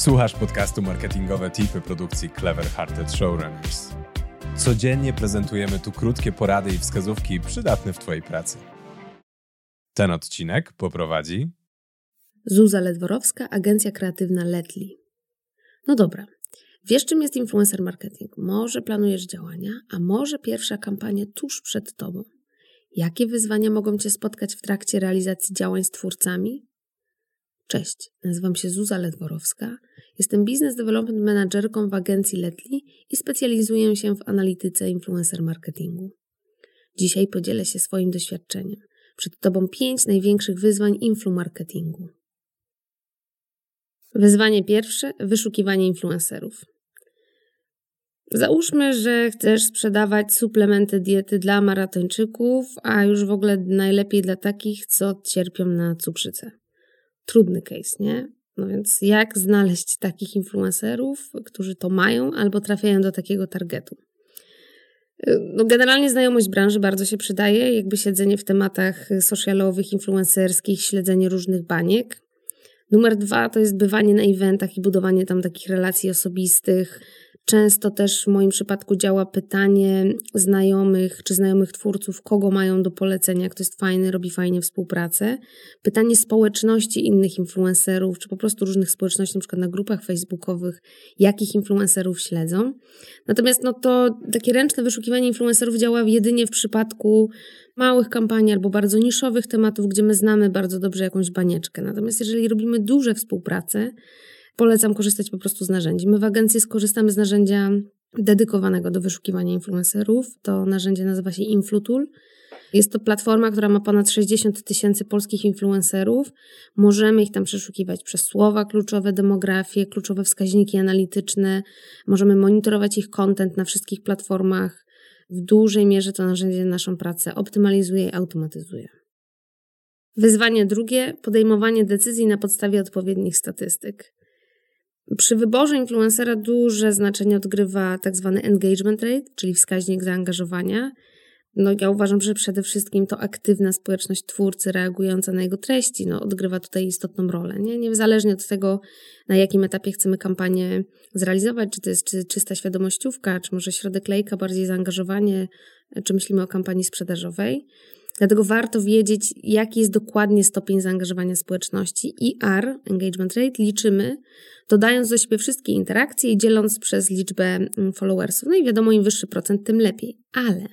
Słuchasz podcastu Marketingowe Tipy produkcji Clever Hearted Showrunners. Codziennie prezentujemy tu krótkie porady i wskazówki przydatne w Twojej pracy. Ten odcinek poprowadzi Zuza Ledworowska, agencja kreatywna Letli. No dobra, wiesz czym jest influencer marketing? Może planujesz działania, a może pierwsza kampania tuż przed Tobą. Jakie wyzwania mogą Cię spotkać w trakcie realizacji działań z twórcami? Cześć, nazywam się Zuza Ledworowska, jestem Business Development Managerką w agencji Letli i specjalizuję się w analityce influencer marketingu. Dzisiaj podzielę się swoim doświadczeniem. Przed Tobą pięć największych wyzwań influ marketingu. Wyzwanie pierwsze wyszukiwanie influencerów. Załóżmy, że chcesz sprzedawać suplementy diety dla maratończyków, a już w ogóle najlepiej dla takich, co cierpią na cukrzycę. Trudny case, nie? No więc jak znaleźć takich influencerów, którzy to mają albo trafiają do takiego targetu? No generalnie znajomość branży bardzo się przydaje, jakby siedzenie w tematach socialowych, influencerskich, śledzenie różnych baniek. Numer dwa to jest bywanie na eventach i budowanie tam takich relacji osobistych. Często też w moim przypadku działa pytanie znajomych czy znajomych twórców, kogo mają do polecenia, kto jest fajny, robi fajnie współpracę. Pytanie społeczności innych influencerów, czy po prostu różnych społeczności, na przykład na grupach facebookowych, jakich influencerów śledzą. Natomiast no to takie ręczne wyszukiwanie influencerów działa jedynie w przypadku małych kampanii albo bardzo niszowych tematów, gdzie my znamy bardzo dobrze jakąś banieczkę. Natomiast jeżeli robimy duże współprace, polecam korzystać po prostu z narzędzi. My w agencji skorzystamy z narzędzia dedykowanego do wyszukiwania influencerów. To narzędzie nazywa się Influtool. Jest to platforma, która ma ponad 60 tysięcy polskich influencerów. Możemy ich tam przeszukiwać przez słowa kluczowe, demografię, kluczowe wskaźniki analityczne. Możemy monitorować ich content na wszystkich platformach. W dużej mierze to narzędzie naszą pracę optymalizuje i automatyzuje. Wyzwanie drugie podejmowanie decyzji na podstawie odpowiednich statystyk. Przy wyborze influencera duże znaczenie odgrywa tak zwany engagement rate, czyli wskaźnik zaangażowania. No, ja uważam, że przede wszystkim to aktywna społeczność twórcy reagująca na jego treści no, odgrywa tutaj istotną rolę. Nie? Niezależnie od tego, na jakim etapie chcemy kampanię zrealizować, czy to jest czy, czysta świadomościówka, czy może środek lejka, bardziej zaangażowanie, czy myślimy o kampanii sprzedażowej. Dlatego warto wiedzieć, jaki jest dokładnie stopień zaangażowania społeczności. IR, engagement rate, liczymy, dodając do siebie wszystkie interakcje i dzieląc przez liczbę mm, followersów. No i wiadomo, im wyższy procent, tym lepiej. Ale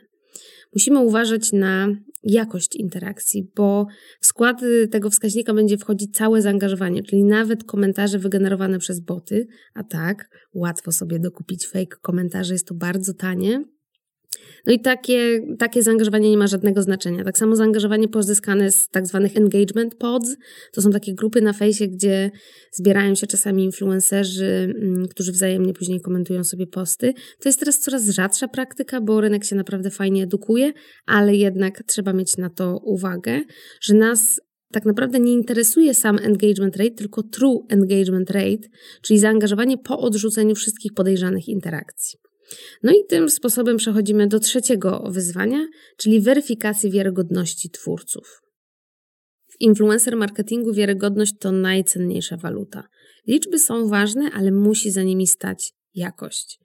musimy uważać na jakość interakcji, bo w skład y, tego wskaźnika będzie wchodzić całe zaangażowanie, czyli nawet komentarze wygenerowane przez boty, a tak, łatwo sobie dokupić fake komentarze, jest to bardzo tanie no i takie, takie zaangażowanie nie ma żadnego znaczenia. Tak samo zaangażowanie pozyskane z tak zwanych engagement pods, to są takie grupy na fejsie, gdzie zbierają się czasami influencerzy, mm, którzy wzajemnie później komentują sobie posty. To jest teraz coraz rzadsza praktyka, bo rynek się naprawdę fajnie edukuje, ale jednak trzeba mieć na to uwagę, że nas tak naprawdę nie interesuje sam engagement rate, tylko true engagement rate, czyli zaangażowanie po odrzuceniu wszystkich podejrzanych interakcji. No i tym sposobem przechodzimy do trzeciego wyzwania, czyli weryfikacji wiarygodności twórców. W influencer marketingu wiarygodność to najcenniejsza waluta. Liczby są ważne, ale musi za nimi stać jakość.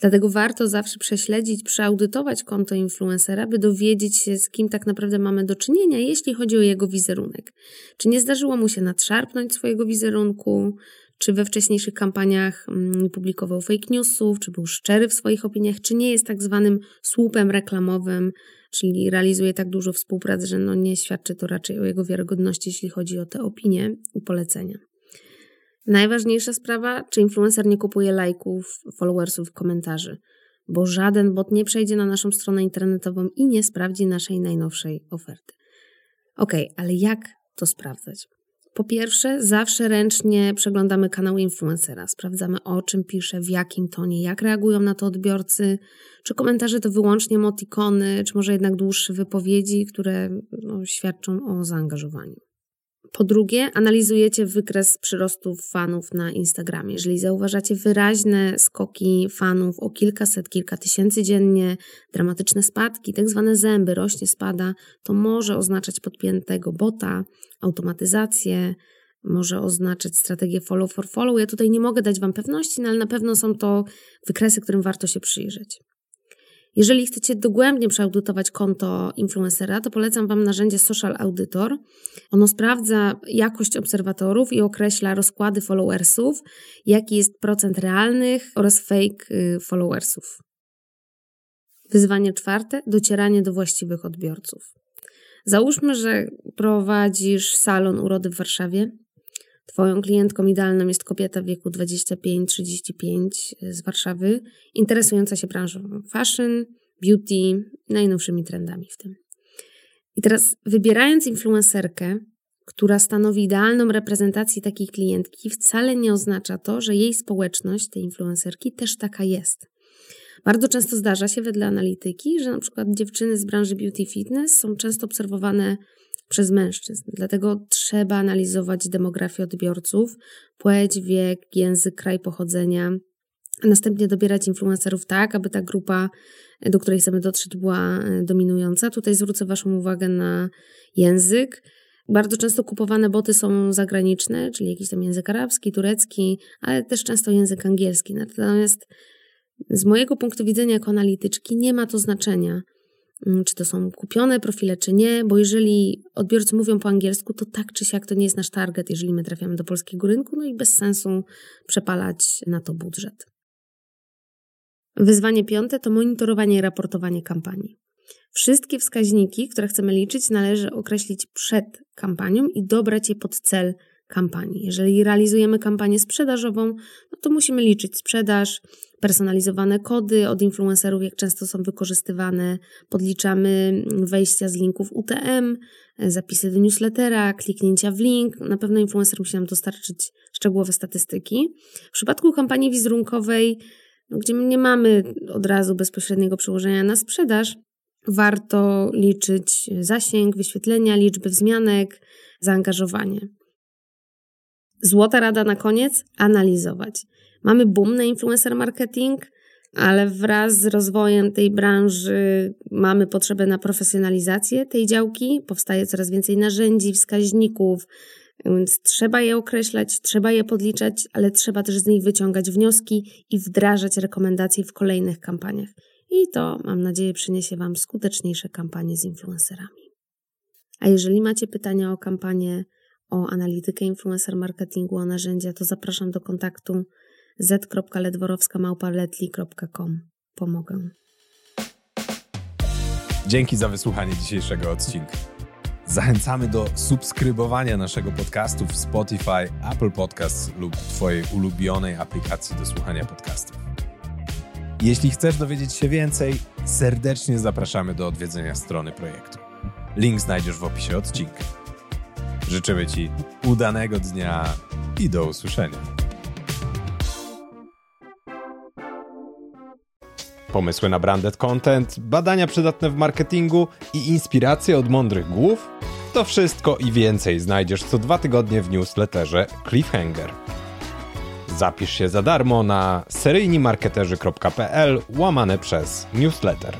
Dlatego warto zawsze prześledzić, przeaudytować konto influencera, by dowiedzieć się, z kim tak naprawdę mamy do czynienia, jeśli chodzi o jego wizerunek. Czy nie zdarzyło mu się nadszarpnąć swojego wizerunku, czy we wcześniejszych kampaniach mm, publikował fake newsów, czy był szczery w swoich opiniach, czy nie jest tak zwanym słupem reklamowym, czyli realizuje tak dużo współpracy, że no nie świadczy to raczej o jego wiarygodności, jeśli chodzi o te opinie i polecenia. Najważniejsza sprawa, czy influencer nie kupuje lajków, followersów, komentarzy, bo żaden bot nie przejdzie na naszą stronę internetową i nie sprawdzi naszej najnowszej oferty. Ok, ale jak to sprawdzać? Po pierwsze, zawsze ręcznie przeglądamy kanał influencera, sprawdzamy o czym pisze, w jakim tonie, jak reagują na to odbiorcy, czy komentarze to wyłącznie emotikony, czy może jednak dłuższe wypowiedzi, które no, świadczą o zaangażowaniu. Po drugie, analizujecie wykres przyrostów fanów na Instagramie. Jeżeli zauważacie wyraźne skoki fanów o kilkaset, kilka tysięcy dziennie, dramatyczne spadki, tak zwane zęby, rośnie, spada, to może oznaczać podpiętego bota, automatyzację, może oznaczać strategię follow for follow. Ja tutaj nie mogę dać Wam pewności, no ale na pewno są to wykresy, którym warto się przyjrzeć. Jeżeli chcecie dogłębnie przeaudytować konto influencera, to polecam Wam narzędzie Social Auditor. Ono sprawdza jakość obserwatorów i określa rozkłady followersów, jaki jest procent realnych oraz fake y, followersów. Wyzwanie czwarte docieranie do właściwych odbiorców. Załóżmy, że prowadzisz salon urody w Warszawie. Twoją klientką idealną jest kobieta w wieku 25-35 z Warszawy, interesująca się branżą fashion, beauty, najnowszymi trendami w tym. I teraz, wybierając influencerkę, która stanowi idealną reprezentację takiej klientki, wcale nie oznacza to, że jej społeczność, tej influencerki, też taka jest. Bardzo często zdarza się wedle analityki, że na przykład dziewczyny z branży beauty fitness są często obserwowane przez mężczyzn. Dlatego trzeba analizować demografię odbiorców, płeć, wiek, język, kraj pochodzenia, a następnie dobierać influencerów tak, aby ta grupa, do której chcemy dotrzeć, była e, dominująca. Tutaj zwrócę Waszą uwagę na język. Bardzo często kupowane boty są zagraniczne, czyli jakiś tam język arabski, turecki, ale też często język angielski. Natomiast z mojego punktu widzenia jako analityczki nie ma to znaczenia, czy to są kupione profile, czy nie, bo jeżeli odbiorcy mówią po angielsku, to tak czy siak to nie jest nasz target, jeżeli my trafiamy do polskiego rynku, no i bez sensu przepalać na to budżet. Wyzwanie piąte to monitorowanie i raportowanie kampanii. Wszystkie wskaźniki, które chcemy liczyć, należy określić przed kampanią i dobrać je pod cel kampanii. Jeżeli realizujemy kampanię sprzedażową, no to musimy liczyć sprzedaż, personalizowane kody od influencerów, jak często są wykorzystywane, podliczamy wejścia z linków UTM, zapisy do newslettera, kliknięcia w link. Na pewno influencer musi nam dostarczyć szczegółowe statystyki. W przypadku kampanii wizerunkowej, no, gdzie nie mamy od razu bezpośredniego przełożenia na sprzedaż, warto liczyć zasięg, wyświetlenia, liczby wzmianek, zaangażowanie. Złota rada na koniec: analizować. Mamy boom na influencer marketing, ale wraz z rozwojem tej branży mamy potrzebę na profesjonalizację tej działki. Powstaje coraz więcej narzędzi, wskaźników, więc trzeba je określać, trzeba je podliczać, ale trzeba też z nich wyciągać wnioski i wdrażać rekomendacje w kolejnych kampaniach. I to, mam nadzieję, przyniesie Wam skuteczniejsze kampanie z influencerami. A jeżeli macie pytania o kampanię, o analitykę influencer marketingu, o narzędzia, to zapraszam do kontaktu z.ledworowska.letli.com. Pomogę. Dzięki za wysłuchanie dzisiejszego odcinka. Zachęcamy do subskrybowania naszego podcastu w Spotify, Apple Podcasts lub Twojej ulubionej aplikacji do słuchania podcastów. Jeśli chcesz dowiedzieć się więcej, serdecznie zapraszamy do odwiedzenia strony projektu. Link znajdziesz w opisie odcinka. Życzymy Ci udanego dnia i do usłyszenia. Pomysły na branded content, badania przydatne w marketingu i inspiracje od mądrych głów? To wszystko i więcej znajdziesz co dwa tygodnie w newsletterze Cliffhanger. Zapisz się za darmo na seryjnimarketerzy.pl łamane przez newsletter.